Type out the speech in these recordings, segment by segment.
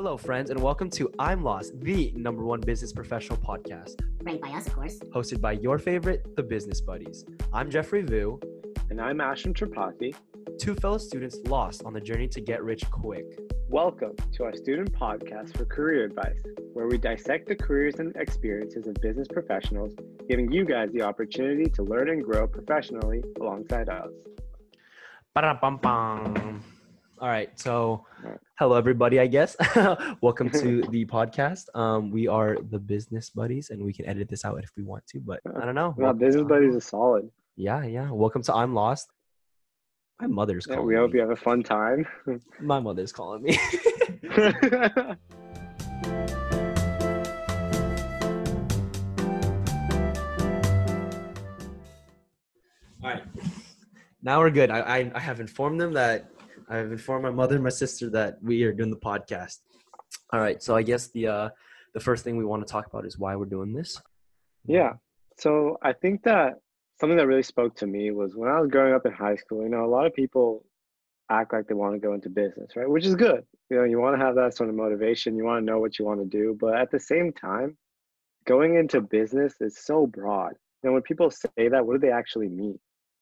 Hello, friends, and welcome to I'm Lost, the number one business professional podcast, Ranked by us, of course. hosted by your favorite, the Business Buddies. I'm Jeffrey Vu, And I'm Ashwin Tripathi. two fellow students lost on the journey to get rich quick. Welcome to our student podcast for career advice, where we dissect the careers and experiences of business professionals, giving you guys the opportunity to learn and grow professionally alongside us. Ba-da-bum-bum. All right, so hello everybody. I guess welcome to the podcast. Um, we are the Business Buddies, and we can edit this out if we want to, but I don't know. Well, business buddies is solid. Yeah, yeah. Welcome to I'm Lost. My mother's Yeah, calling we hope me. you have a fun time. My mother's calling me. All right. Now we're good. I, I I have informed them that I have informed my mother and my sister that we are doing the podcast. All right. So I guess the uh the first thing we want to talk about is why we're doing this. yeah. So I think that something that really spoke to me was when I was growing up in high school, you know, a lot of people act like they want to go into business, right? Which is good. You know, you want to have that sort of motivation, you want to know what you want to do, but at the same time, going into business is so broad. And when people say that, what do they actually mean?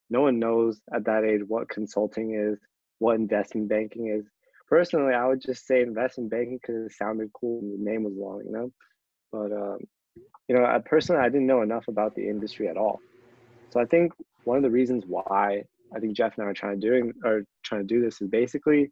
No one knows at that age what consulting is, what investment banking is. Personally, I would just say investment banking because it sounded cool and the name was long, you know. But um, you know, I personally I didn't know enough about the industry at all. So I think one of the reasons why I think Jeff and I are trying to doing or trying to do this is basically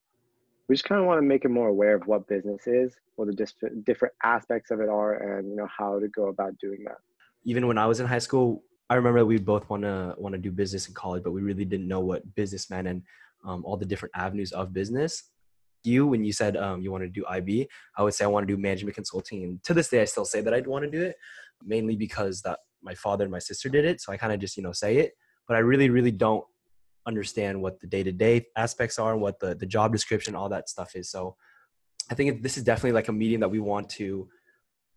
we just kind of want to make it more aware of what business is, what the different aspects of it are, and you know how to go about doing that. even when I was in high school, I remember we both want to want to do business in college, but we really didn't know what business meant and um, all the different avenues of business. You, when you said um, you want to do IB, I would say I want to do management consulting, and to this day, I still say that I'd want to do it, mainly because that my father and my sister did it, so I kind of just you know say it, but I really, really don't understand what the day to day aspects are, and what the the job description, all that stuff is. So, I think this is definitely like a medium that we want to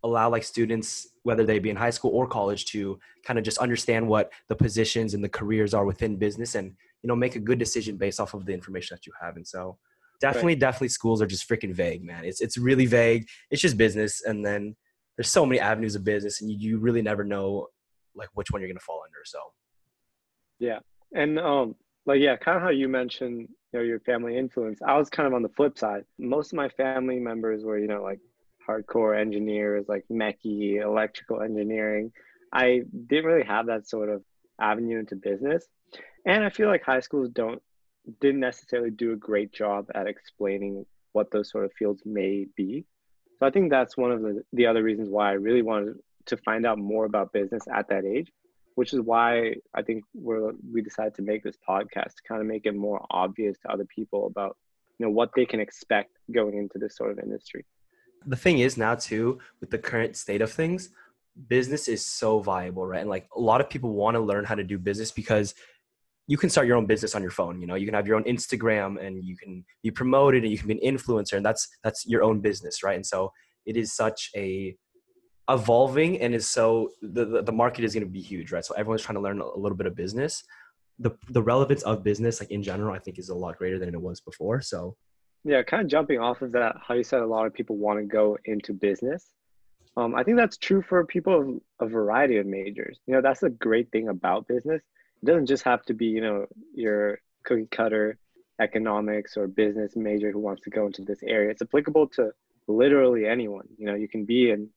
allow like students whether they be in high school or college to kind of just understand what the positions and the careers are within business and you know make a good decision based off of the information that you have and so definitely definitely schools are just freaking vague man it's it's really vague it's just business and then there's so many avenues of business and you, you really never know like which one you're going to fall under so Yeah. And um, like yeah, kind of how you mentioned, you know, your family influence. I was kind of on the flip side. Most of my family members were, you know, like hardcore engineers, like mechy, electrical engineering. I didn't really have that sort of avenue into business, and I feel like high schools don't didn't necessarily do a great job at explaining what those sort of fields may be. So I think that's one of the the other reasons why I really wanted to find out more about business at that age which is why I think we're we decided to make this podcast to kind of make it more obvious to other people about you know what they can expect going into this sort of industry. The thing is now too with the current state of things business is so viable right? And like a lot of people want to learn how to do business because you can start your own business on your phone you know? You can have your own instagram and you can be promoted and you can be an influencer and that's that's your own business right? And so it is such a evolving and is so the, the, the market is going to be huge right? So everyone's trying to learn a little bit of business. The the relevance of business like in general i think is a lot greater than it was before so Yeah, kind of jumping off of that, how you said a lot of people want to go into business. Um, I think that's true for people of a variety of majors. You know, that's a great thing about business. It doesn't just have to be, you know, your cookie cutter economics or business major who wants to go into this area. It's applicable to literally anyone. You know, you can be and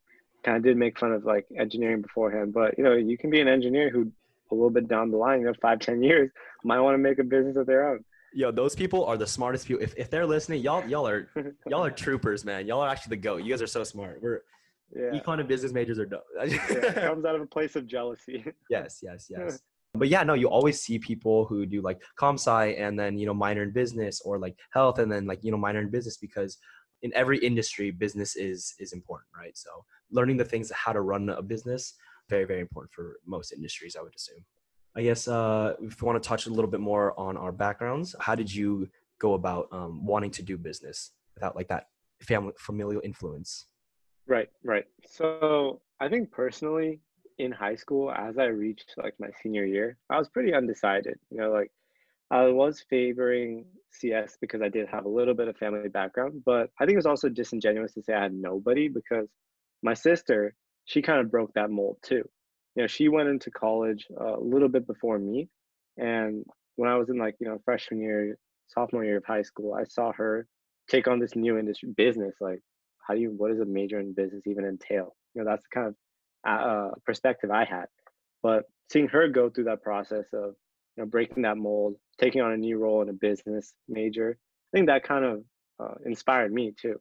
kind of did make fun of like engineering beforehand, but you know, you can be an engineer who a little bit down the line, you know, five, ten years, might want to make a business of their own. Yo, those people are the smartest people. If, if they're listening, y'all y'all are y'all are troopers, man. Y'all are actually the goat. You guys are so smart. We're yeah. econ and business majors are dope. yeah, it comes out of a place of jealousy. yes, yes, yes. But yeah, no, you always see people who do like comp sci and then you know minor in business or like health and then like you know minor in business because in every industry business is is important, right? So learning the things how to run a business very very important for most industries, I would assume. I guess uh, if you want to touch a little bit more on our backgrounds, how did you go about um, wanting to do business without like that family familial influence? Right, right. So I think personally in high school, as I reached like my senior year, I was pretty undecided. You know, like I was favoring CS because I did have a little bit of family background, but I think it was also disingenuous to say I had nobody because my sister, she kind of broke that mold too. You know, she went into college a little bit before me. And when I was in like, you know, freshman year, sophomore year of high school, I saw her take on this new industry business. Like, how do you, what does a major in business even entail? You know, that's the kind of uh, perspective I had. But seeing her go through that process of you know breaking that mold, taking on a new role in a business major, I think that kind of uh, inspired me too.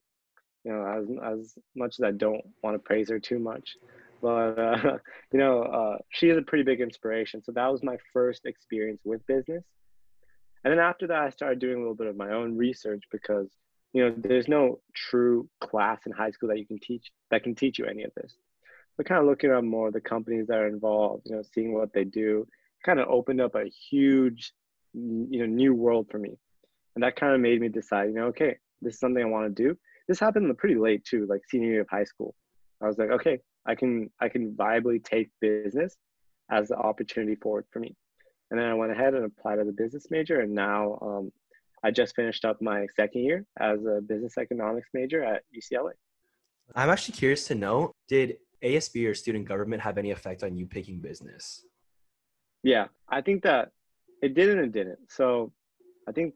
You know, as as much as I don't want to praise her too much, but uh, you know, uh, she is a pretty big inspiration. So that was my first experience with business, and then after that, I started doing a little bit of my own research because you know there's no true class in high school that you can teach that can teach you any of this but kind of looking at more of the companies that are involved, you know, seeing what they do, kind of opened up a huge, you know, new world for me. And that kind of made me decide, you know, okay, this is something I want to do. This happened pretty late too, like senior year of high school. I was like, okay, I can I can viably take business as the opportunity forward for me. And then I went ahead and applied as a business major, and now um, I just finished up my second year as a business economics major at UCLA. I'm actually curious to know, did ASB or student government have any effect on you picking business? Yeah, I think that it did and it didn't. So I think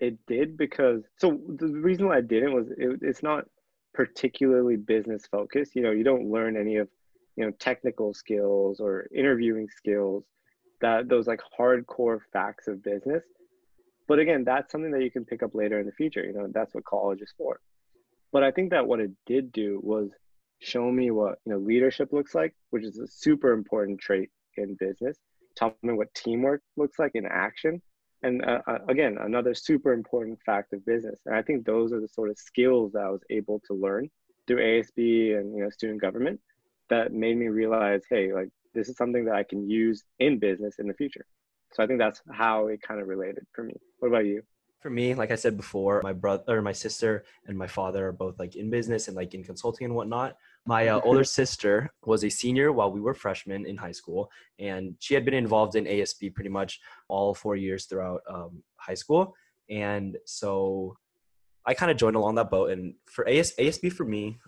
it did because so the reason why I didn't was it, it's not particularly business focused. You know, you don't learn any of you know technical skills or interviewing skills that those like hardcore facts of business. But again, that's something that you can pick up later in the future. You know, that's what college is for. But I think that what it did do was show me what you know leadership looks like, which is a super important trait in business. Tell me what teamwork looks like in action, and uh, uh again, another super important fact of business. And I think those are the sort of skills that I was able to learn through ASB and you know student government that made me realize, hey, like this is something that I can use in business in the future. So I think that's how it kind of related for me. What about you? for me, like I said before, my brother my sister and my father are both like in business and like in consulting and whatnot. My uh, older sister was a senior while we were freshmen in high school, and she had been involved in ASB pretty much all four years throughout um, high school. And so I kind of joined along that boat. And for AS, ASB for me,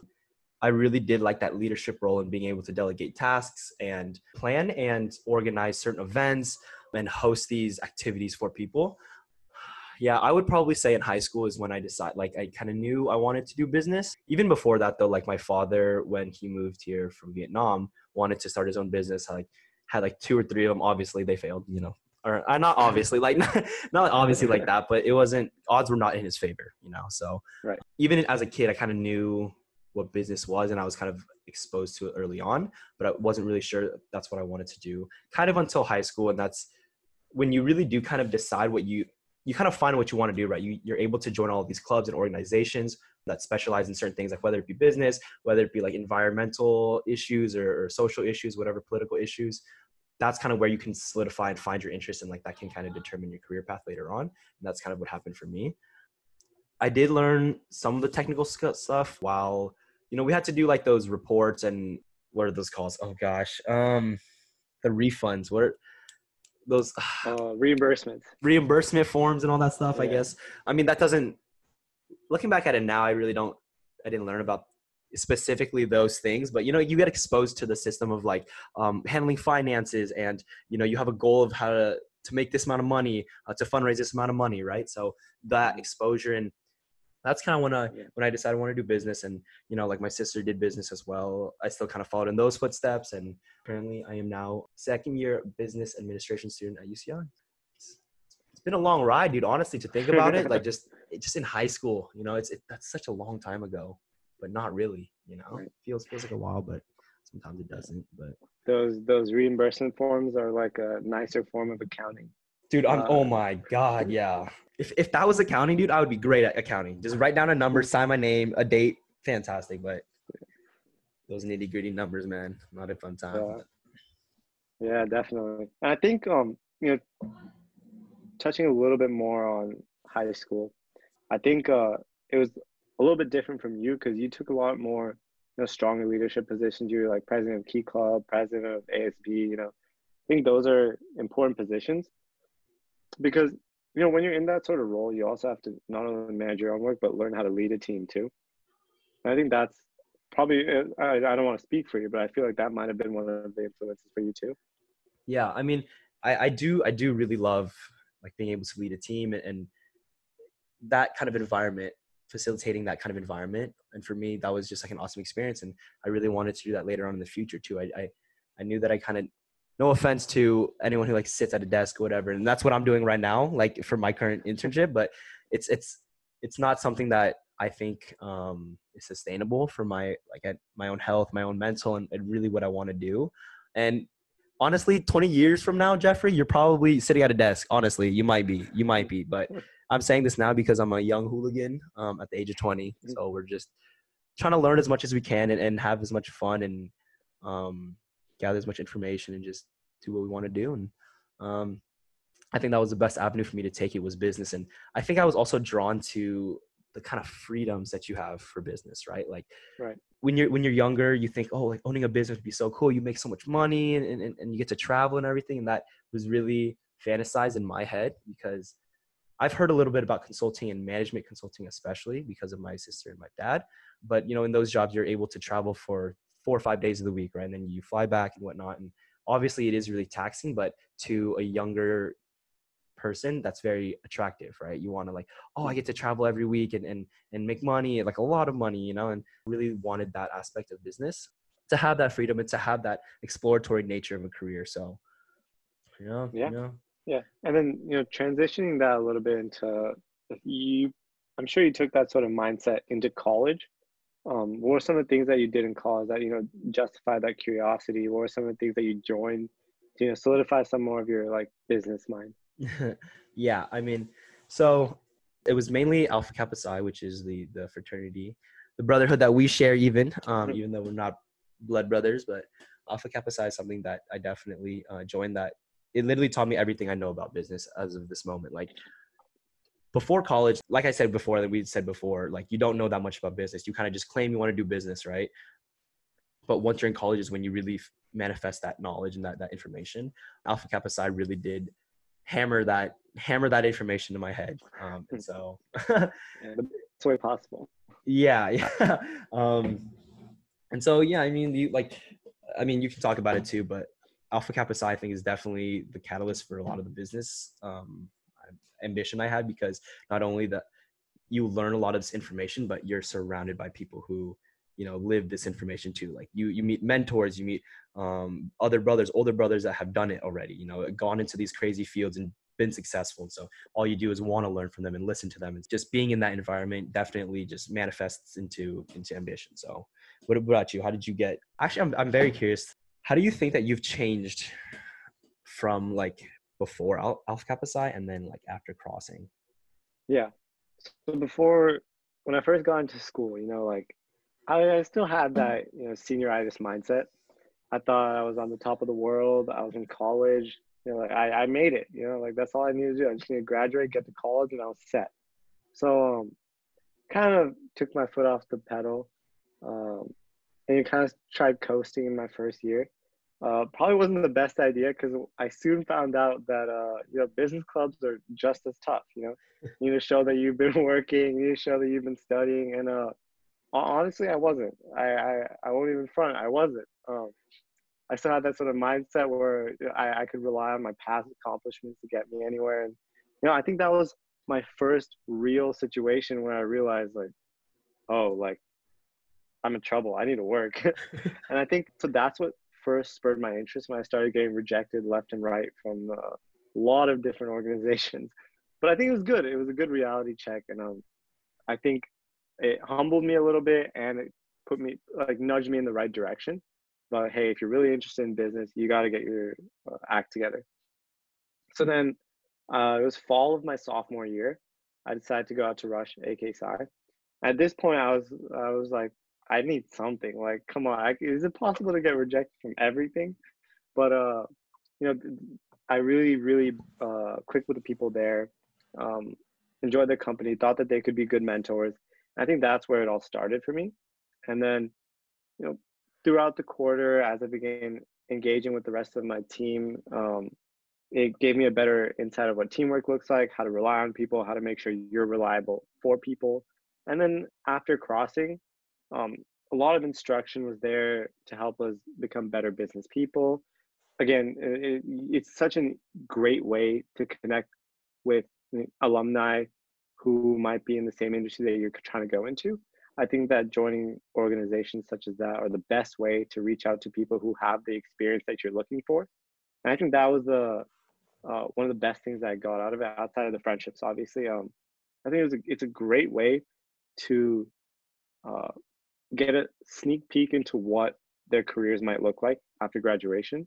I really did like that leadership role in being able to delegate tasks and plan and organize certain events and host these activities for people yeah, I would probably say in high school is when I decided, like, I kind of knew I wanted to do business. Even before that, though, like my father, when he moved here from Vietnam, wanted to start his own business. I, Like, had like two or three of them. Obviously, they failed. You know, or uh, not obviously, like not, not obviously like that, but it wasn't. Odds were not in his favor. You know, so right. even as a kid, I kind of knew what business was, and I was kind of exposed to it early on, but I wasn't really sure that's what I wanted to do. Kind of until high school, and that's when you really do kind of decide what you you kind of find what you want to do, right? You, you're able to join all of these clubs and organizations that specialize in certain things, like whether it be business, whether it be like environmental issues or, or social issues, whatever political issues. That's kind of where you can solidify and find your interest, and like that can kind of determine your career path later on. And that's kind of what happened for me. I did learn some of the technical stuff while, you know, we had to do like those reports and what are those calls? Oh gosh, um, the refunds. What are those uh, reimbursements, reimbursement forms, and all that stuff. Yeah. I guess. I mean, that doesn't. Looking back at it now, I really don't. I didn't learn about specifically those things but you know you get exposed to the system of like um, handling finances and you know you have a goal of how to to make this amount of money uh, to fundraise this amount of money right so that mm-hmm. exposure and that's kind of when I yeah. when I decided I want to do business, and you know, like my sister did business as well. I still kind of followed in those footsteps, and currently I am now second year business administration student at UCI. It's, it's been a long ride, dude. Honestly, to think about it, like just just in high school, you know, it's it, that's such a long time ago, but not really. You know, right. feels feels like a while, but sometimes it doesn't. But those those reimbursement forms are like a nicer form of accounting. Dude, I'm, uh, oh my god, yeah. If if that was accounting, dude, I would be great at accounting. Just write down a number, sign my name, a date, fantastic. But those nitty gritty numbers, man, not a fun time. Yeah. yeah, definitely. And I think um, you know, touching a little bit more on high school, I think uh, it was a little bit different from you because you took a lot more, you know, stronger leadership positions. You were like president of Key Club, president of ASB. You know, I think those are important positions because you know, when you're in that sort of role, you also have to not only manage your own work, but learn how to lead a team too. And I think that's probably, uh, I, I don't want to speak for you, but I feel like that might have been one of the influences for you too. Yeah. I mean, I, I do, I do really love like being able to lead a team and, and that kind of environment facilitating that kind of environment and for me that was just like an awesome experience and i really wanted to do that later on in the future too i i, I knew that i kind of no offense to anyone who like sits at a desk or whatever and that's what i'm doing right now like for my current internship but it's it's it's not something that i think um is sustainable for my like at my own health my own mental and, and really what i want to do. And honestly 20 years from now jeffrey you're probably sitting at a desk. Honestly you might be you might be but i'm saying this now because i'm a young hooligan um, at the age of 20 mm-hmm. so we're just trying to learn as much as we can and, and have as much fun and um, gather as much information and just do what we want to do. And um, I think that was the best avenue for me to take it was business. And I think I was also drawn to the kind of freedoms that you have for business, right? Like right. when you're when you're younger, you think, oh, like owning a business would be so cool. You make so much money and, and, and you get to travel and everything. And that was really fantasized in my head because I've heard a little bit about consulting and management consulting, especially because of my sister and my dad. But you know, in those jobs, you're able to travel for four or five days of the week, right? And then you fly back and whatnot. And obviously, it is really taxing, but to a younger person, that's very attractive, right? You want to like, oh, I get to travel every week and and and make money, like a lot of money, you know. And really wanted that aspect of business to have that freedom and to have that exploratory nature of a career. So, yeah, yeah, yeah. yeah. And then you know, transitioning that a little bit into you, I'm sure you took that sort of mindset into college um, what were some of the things that you did in college that you know justify that curiosity? What were some of the things that you joined to you know solidify some more of your like business mind? Yeah i mean so it was mainly alpha kappa psi which is the the fraternity the brotherhood that we share even um, even though we're not blood brothers but alpha kappa psi is something that i definitely uh, joined that it literally taught me everything i know about business as of this moment. Like before college, like I said before, that we said before, like you don't know that much about business. You kind of just claim you want to do business, right? But once you're in college is when you really manifest that knowledge and that, that information. Alpha Kappa Psi really did hammer that hammer that information to my head. Um, and so yeah, it's way possible. Yeah, yeah. Um, and so yeah, I mean, you like, I mean, you can talk about it too, but Alpha Kappa Psi I think is definitely the catalyst for a lot of the business um, ambition I had because not only that you learn a lot of this information, but you're surrounded by people who you know live this information too. Like you you meet mentors, you meet um, other brothers, older brothers that have done it already. You know, gone into these crazy fields and been successful. And so all you do is want to learn from them and listen to them. And just being in that environment definitely just manifests into into ambition. So what about you? How did you get? Actually, I'm I'm very curious. How do you think that you've changed from like before Alpha Kappa Psi and then like after crossing? Yeah. So before, when I first got into school, you know, like I, I still had that, you know, senioritis mindset. I thought I was on the top of the world. I was in college. You know, like I, I made it. You know, like that's all I needed to do. I just need to graduate, get to college, and I was set. So, um, kind of took my foot off the pedal, um, and kind of tried coasting in my first year uh, probably wasn't the best idea because I soon found out that uh, you know business clubs are just as tough. You know, you need to show that you've been working, you need to show that you've been studying, and uh, honestly, I wasn't. I, I I won't even front. I wasn't. Um, I still had that sort of mindset where I, I could rely on my past accomplishments to get me anywhere, and you know, I think that was my first real situation where I realized like, oh, like I'm in trouble. I need to work. and I think so that's what first spurred my interest when I started getting rejected left and right from a lot of different organizations. But I think it was good. It was a good reality check, and um, I think it humbled me a little bit and it put me like nudged me in the right direction. But hey, if you're really interested in business, you got to get your uh, act together. So then, uh, it was fall of my sophomore year. I decided to go out to Rush, AK Psi. At this point, I was I was like, I need something. Like, come on, I, is it possible to get rejected from everything? But uh, you know, I really, really uh, clicked with the people there. Um, enjoyed the company. Thought that they could be good mentors. I think that's where it all started for me. And then, you know, throughout the quarter, as I began engaging with the rest of my team, um, it gave me a better insight of what teamwork looks like, how to rely on people, how to make sure you're reliable for people. And then after crossing, um, a lot of instruction was there to help us become better business people. Again, it, it's such a great way to connect with alumni who might be in the same industry that you're trying to go into. I think that joining organizations such as that are the best way to reach out to people who have the experience that you're looking for. And I think that was the uh, one of the best things I got out of it, outside of the friendships, obviously. Um, I think it was a, it's a great way to uh, get a sneak peek into what their careers might look like after graduation.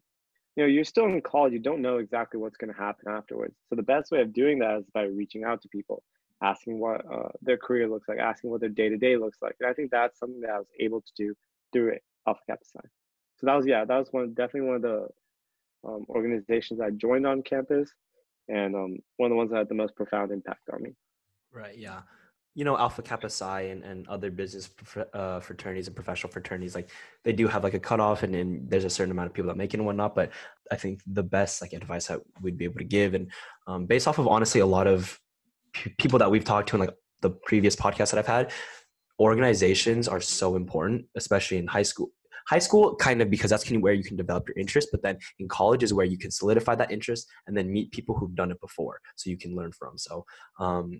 You know, you're still in college, you don't know exactly what's going to happen afterwards. So the best way of doing that is by reaching out to people, asking what uh, their career looks like, asking what their day to day looks like. And I think that's something that I was able to do through it, Alpha Kappa Psi. So that was yeah, that was one definitely one of the um, organizations I joined on campus, and um, one of the ones that had the most profound impact on me. Right. Yeah. You know, Alpha Kappa Psi and, and other business uh, fraternities and professional fraternities, like they do have like a cutoff, and, and there's a certain amount of people that make it and whatnot. But I think the best like advice that we'd be able to give, and um, based off of honestly a lot of p- people that we've talked to in like the previous podcasts that I've had, organizations are so important, especially in high school high school kind of because that's kind of where you can develop your interest but then in college is where you can solidify that interest and then meet people who've done it before so you can learn from so um,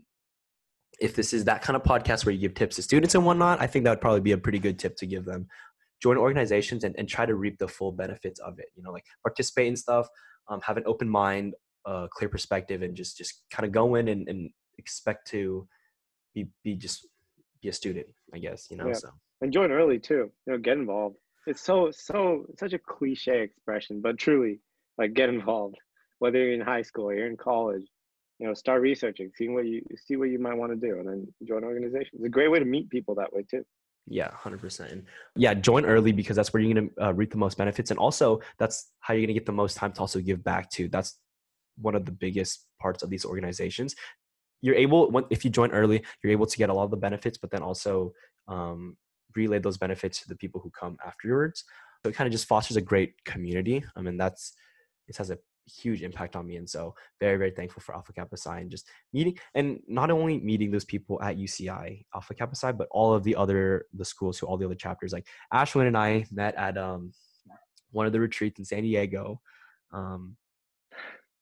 if this is that kind of podcast where you give tips to students and whatnot i think that would probably be a pretty good tip to give them join organizations and, and try to reap the full benefits of it you know like participate in stuff um, have an open mind uh, clear perspective and just just kind of go in and, and expect to be be just be a student i guess you know yeah. so and join early too you know get involved it's so so such a cliche expression, but truly, like get involved. Whether you're in high school or you're in college, you know, start researching, seeing what you see what you might want to do, and then join organizations. It's a great way to meet people that way too. Yeah, hundred percent. Yeah, join early because that's where you're gonna uh, reap the most benefits, and also that's how you're gonna get the most time to also give back to. That's one of the biggest parts of these organizations. You're able, if you join early, you're able to get a lot of the benefits, but then also um, relay those benefits to the people who come afterwards. So it kind of just fosters a great community. I mean, that's it has a huge impact on me, and so very very thankful for Alpha Kappa Psi and just meeting and not only meeting those people at UCI Alpha Kappa Psi, but all of the other the schools who all the other chapters. Like Ashwin and I met at um one of the retreats in San Diego. Um,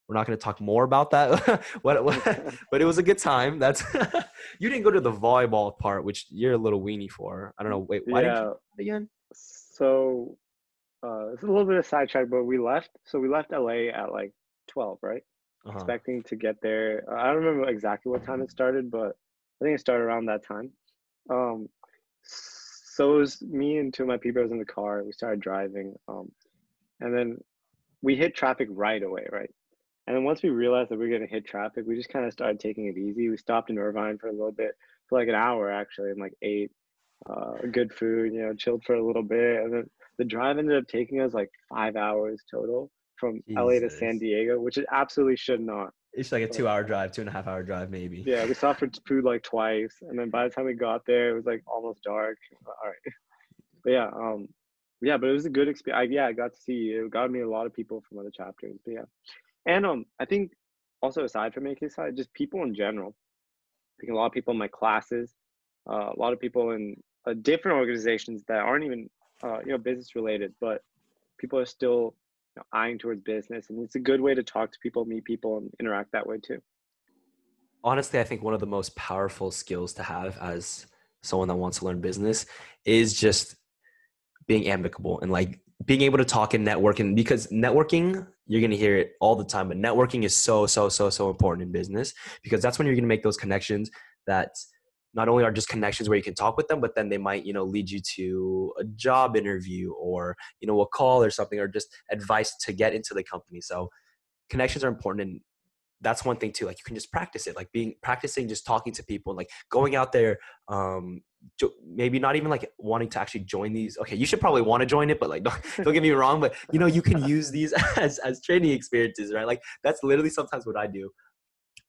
we're not going to talk more about that what, what, but it was a good time that's you didn't go to the volleyball part which you're a little weenie for i don't know wait why yeah. did you again so uh it's a little bit of sidetrack but we left so we left la at like 12 right uh-huh. expecting to get there uh, i don't remember exactly what time it started but i think it started around that time um so it was me and two of my people was in the car we started driving um and then we hit traffic right away right and then once we realized that we were going to hit traffic, we just kind of started taking it easy. We stopped in Irvine for a little bit, for like an hour actually, and like ate uh, good food, you know, chilled for a little bit. And then the drive ended up taking us like five hours total from Jesus. LA to San Diego, which it absolutely should not. It's like a two hour drive, two and a half hour drive, maybe. Yeah, we stopped for food like twice. And then by the time we got there, it was like almost dark. All right. But yeah, um, yeah, but it was a good experience. I, yeah, I got to see you. it got me a lot of people from other chapters. But yeah, and um, I think also aside from AKPsi, just people in general. I think a lot of people in my classes, uh, a lot of people in uh, different organizations that aren't even uh, you know business related, but people are still you know, eyeing towards business, and it's a good way to talk to people, meet people, and interact that way too. Honestly, I think one of the most powerful skills to have as someone that wants to learn business is just being amicable and like being able to talk and network and because networking you're going to hear it all the time but networking is so so so so important in business because that's when you're going to make those connections that not only are just connections where you can talk with them but then they might you know lead you to a job interview or you know a call or something or just advice to get into the company. So connections are important and that's one thing too like you can just practice it like being practicing just talking to people and like going out there um maybe not even like wanting to actually join these okay you should probably want to join it but like don't, don't get me wrong but you know you can use these as as training experiences right? Like that's literally sometimes what i do.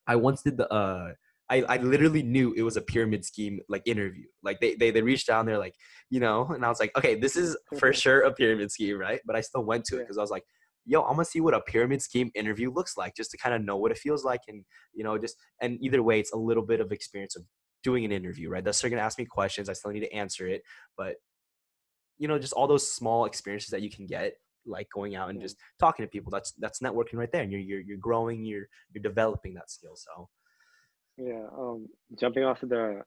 I once did the uh I, I literally knew it was a pyramid scheme like interview. Like they, they they reached down there like, you know, and I was like, okay, this is for sure a pyramid scheme, right? But I still went to it because I was like, yo, I'm gonna see what a pyramid scheme interview looks like, just to kind of know what it feels like, and you know, just and either way, it's a little bit of experience of doing an interview, right? They're still gonna ask me questions. I still need to answer it, but you know, just all those small experiences that you can get, like going out and just talking to people. That's that's networking right there, and you're you're you're growing, you're you're developing that skill. So, yeah. Um, jumping off of the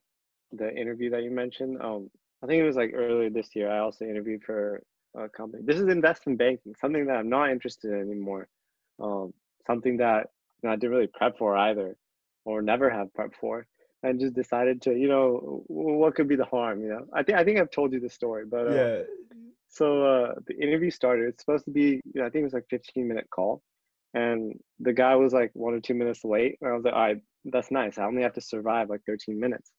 the interview that you mentioned, um, I think it was like earlier this year. I also interviewed for a company. This is investment banking, something that I'm not interested in anymore. Um, something that you know, I didn't really prep for either, or never have prep for and just decided to, you know, what could be the harm? You know, I think I think I've told you the story, but uh, yeah. So uh, the interview started. It's supposed to be, you know, I think it was like 15 minute call, and the guy was like one or two minutes late. And I was like, all right, that's nice. I only have to survive like 13 minutes.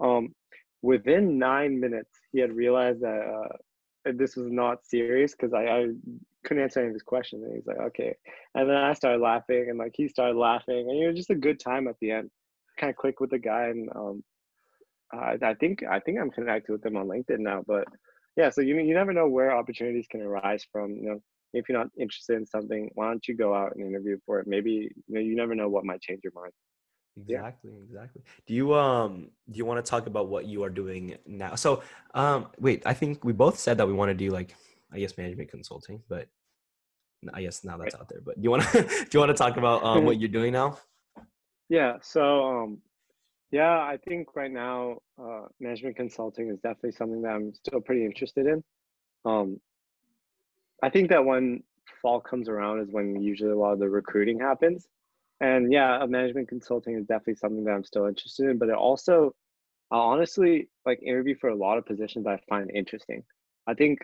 Um, within nine minutes, he had realized that uh, this was not serious because I, I couldn't answer any of his questions. And he's like, okay. And then I started laughing, and like he started laughing, and it was just a good time at the end kind of click with the guy, and um, I, I think I think I'm connected with him on LinkedIn now. But yeah, so you you never know where opportunities can arise from. You know, if you're not interested in something, why don't you go out and interview for it? Maybe you know you never know what might change your mind. Exactly, yeah. exactly. Do you um do you want to talk about what you are doing now? So um wait, I think we both said that we want to do like I guess management consulting, but I guess now that's right. out there. But do you want to do you want to talk about um what you're doing now? Yeah. So, um, yeah, I think right now, uh, management consulting is definitely something that I'm still pretty interested in. Um, I think that when fall comes around is when usually a lot of the recruiting happens. And yeah, management consulting is definitely something that I'm still interested in, but it also, I honestly like interview for a lot of positions I find interesting. I think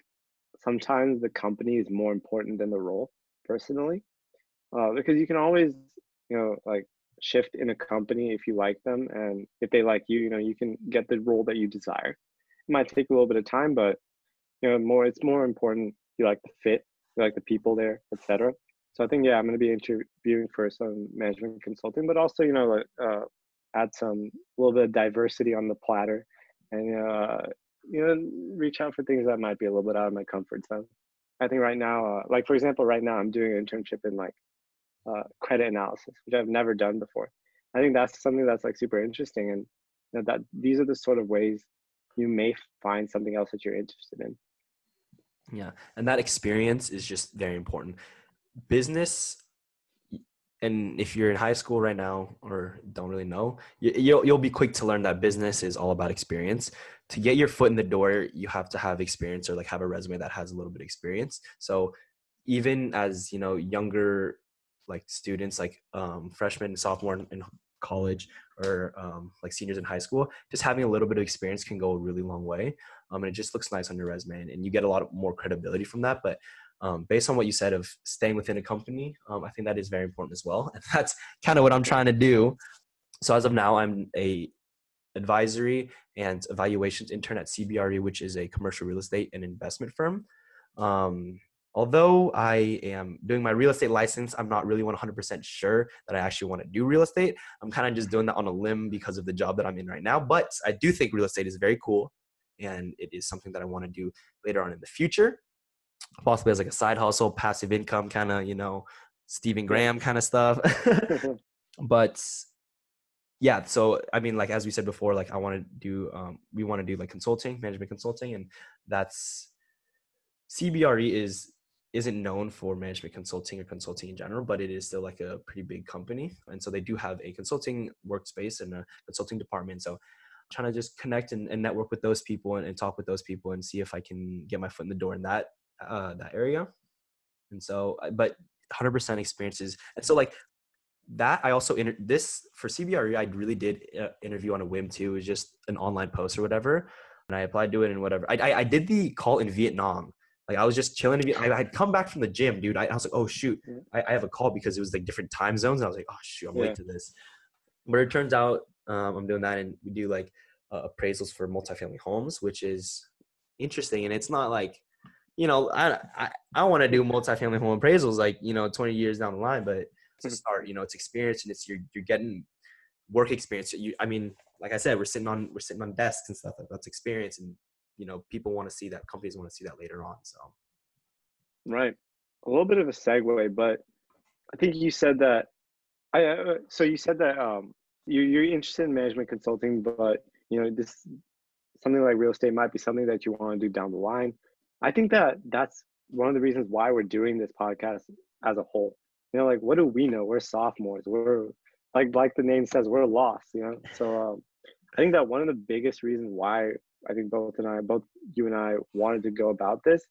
sometimes the company is more important than the role personally, uh, because you can always, you know, like shift in a company if you like them and if they like you you know you can get the role that you desire it might take a little bit of time but you know more it's more important you like the fit you like the people there etc so i think yeah i'm going to be interviewing for some management consulting but also you know uh, add some a little bit of diversity on the platter and uh, you know reach out for things that might be a little bit out of my comfort zone i think right now uh, like for example right now i'm doing an internship in like uh, credit analysis, which I've never done before. I think that's something that's like super interesting, and you know, that these are the sort of ways you may find something else that you're interested in. Yeah, and that experience is just very important. Business, and if you're in high school right now or don't really know, you, you'll you'll be quick to learn that business is all about experience. To get your foot in the door, you have to have experience or like have a resume that has a little bit of experience. So even as you know younger like students like um, freshmen sophomore in college or um, like seniors in high school just having a little bit of experience can go a really long way um, and it just looks nice on your resume and, and you get a lot more credibility from that but um, based on what you said of staying within a company um, i think that is very important as well and that's kind of what i'm trying to do so as of now i'm a advisory and evaluations intern at cbre which is a commercial real estate and investment firm um, although I am doing my real estate license, I'm not really 100% sure that I actually want to do real estate. I'm kind of just doing that on a limb because of the job that I'm in right now. But I do think real estate is very cool and it is something that I want to do later on in the future, possibly as like a side hustle, passive income kind of, you know, Stephen Graham kind of stuff. but yeah, so I mean, like as we said before, like I want to do, um, we want to do like consulting, management consulting, and that's CBRE is isn't known for management consulting or consulting in general, but it is still like a pretty big company. And so they do have a consulting workspace and a consulting department. So trying to just connect and, and network with those people and, and, talk with those people and see if I can get my foot in the door in that uh, that area. And so, uh, but 100% experiences. And so like that, I also inter- this for CBRE, I really did uh, interview on a whim too. It was just an online post or whatever. And I applied to it and whatever. I, I, I did the call in Vietnam like I was just chilling. I had come back from the gym, dude. I, I was like, oh shoot, I, I, have a call because it was like different time zones. And I was like, oh shoot, I'm yeah. late to this. But it turns out um, I'm doing that, and we do like uh, appraisals for multifamily homes, which is interesting. And it's not like, you know, I I, I want to do multifamily home appraisals like you know 20 years down the line, but to start, you know, it's experience and it's you're you're getting work experience. You, I mean, like I said, we're sitting on we're sitting on desks and stuff. That's experience, and you know people want to see that companies want to see that later on so right a little bit of a segue, but I think you said that. I uh, so you said that um, you you're interested in management consulting, but you know this something like real estate might be something that you want to do down the line. I think that that's one of the reasons why we're doing this podcast as a whole. You know, like what do we know? We're sophomores. We're like like the name says, we're lost. You know, so um, I think that one of the biggest reasons why I think both and I, both you and I, wanted to go about this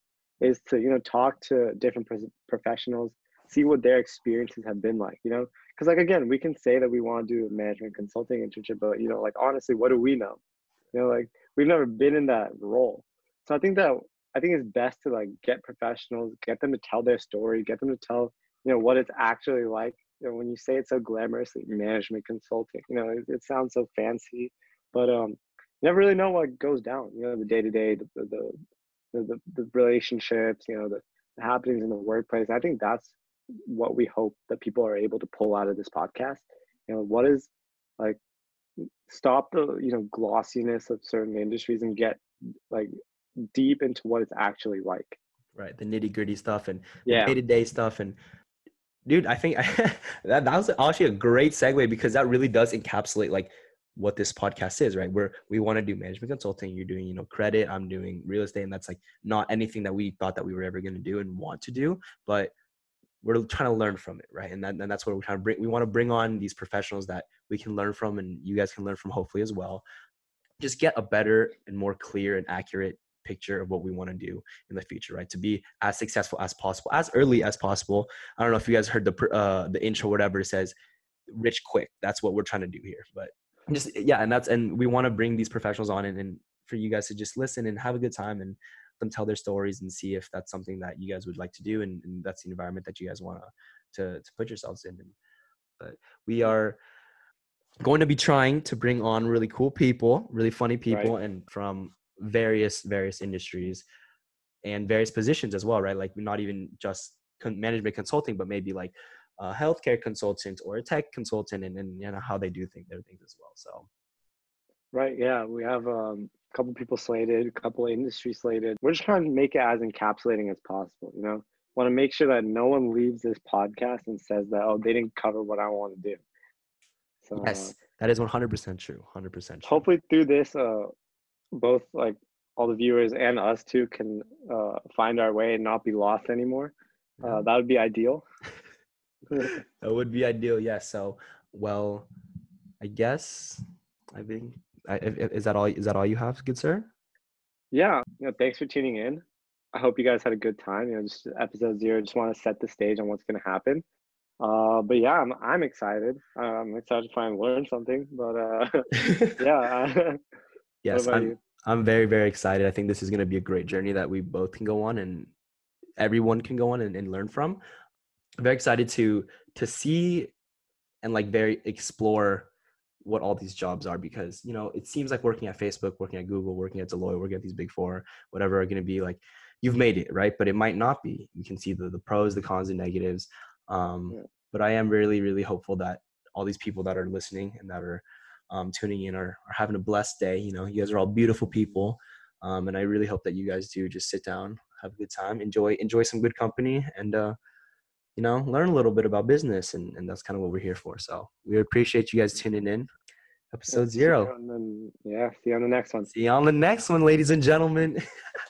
is to you know talk to different professionals, see what their experiences have been like. You know, because like again, we can say that we want to do a management consulting internship, but you know, like honestly, what do we know? You know, like we've never been in that role. So I think that I think it's best to like get professionals, get them to tell their story, get them to tell you know what it's actually like. You know, when you say it so glamorously, management consulting, you know, it, it sounds so fancy, but um, never really know what goes down. You know, the day to day, the the the the relationships, you know, the, the happenings in the workplace. I think that's what we hope that people are able to pull out of this podcast. You know, what is like stop the you know glossiness of certain industries and get like deep into what it's actually like. Right the nitty gritty stuff and yeah. day-to-day stuff and dude i think that, that was actually a great segue because that really does encapsulate like what this podcast is right? Where we want to do management consulting you're doing you know credit i'm doing real estate and that's like not anything that we thought that we were ever going to do and want to do but we're trying to learn from it right? And, that, and that's what we're trying to bring we want to bring on these professionals that we can learn from and you guys can learn from hopefully as well. Just get a better and more clear and accurate picture of what we want to do in the future right? To be as successful as possible as early as possible. I don't know if you guys heard the uh the intro whatever it says rich quick. That's what we're trying to do here but just yeah and that's and we want to bring these professionals on and, and for you guys to just listen and have a good time and them tell their stories and see if that's something that you guys would like to do and, and that's the environment that you guys want to to put yourselves in and, but we are going to be trying to bring on really cool people really funny people right. and from various various industries and various positions as well right? Like not even just management consulting but maybe like a healthcare consultant or a tech consultant and, and you know how they do think their things as well so. Right yeah we have um, a couple people slated a couple industry slated. We're just trying to make it as encapsulating as possible you know? Want to make sure that no one leaves this podcast and says that oh they didn't cover what i want to do. So yes uh, that is 100% true 100% true. hopefully through this uh both like all the viewers and us too can uh, find our way and not be lost anymore. Uh, that would be ideal. that would be ideal. Yes. Yeah. So, well, I guess I think I, is that all? Is that all you have, good sir? Yeah. You know, thanks for tuning in. I hope you guys had a good time. You know, just episode zero. Just want to set the stage on what's going to happen. Uh, but yeah, I'm I'm excited. I'm excited to try and learn something. But uh, yeah. yes, I'm, you? I'm very, very excited. I think this is going to be a great journey that we both can go on and everyone can go on and, and learn from. I'm very excited to to see and like very explore what all these jobs are because you know it seems like working at Facebook, working at Google, working at Deloitte, working at these big four, whatever are going to be like you've made it right, but it might not be. You can see the the pros, the cons, and negatives. Um, yeah. But I am really, really hopeful that all these people that are listening and that are um, tuning in are, are having a blessed day. You know, you guys are all beautiful people. Um, and I really hope that you guys do just sit down, have a good time, enjoy, enjoy some good company and, uh, you know, learn a little bit about business. And, and that's kind of what we're here for. So we appreciate you guys tuning in. Episode zero. Then, yeah. See you on the next one. See you on the next one, ladies and gentlemen.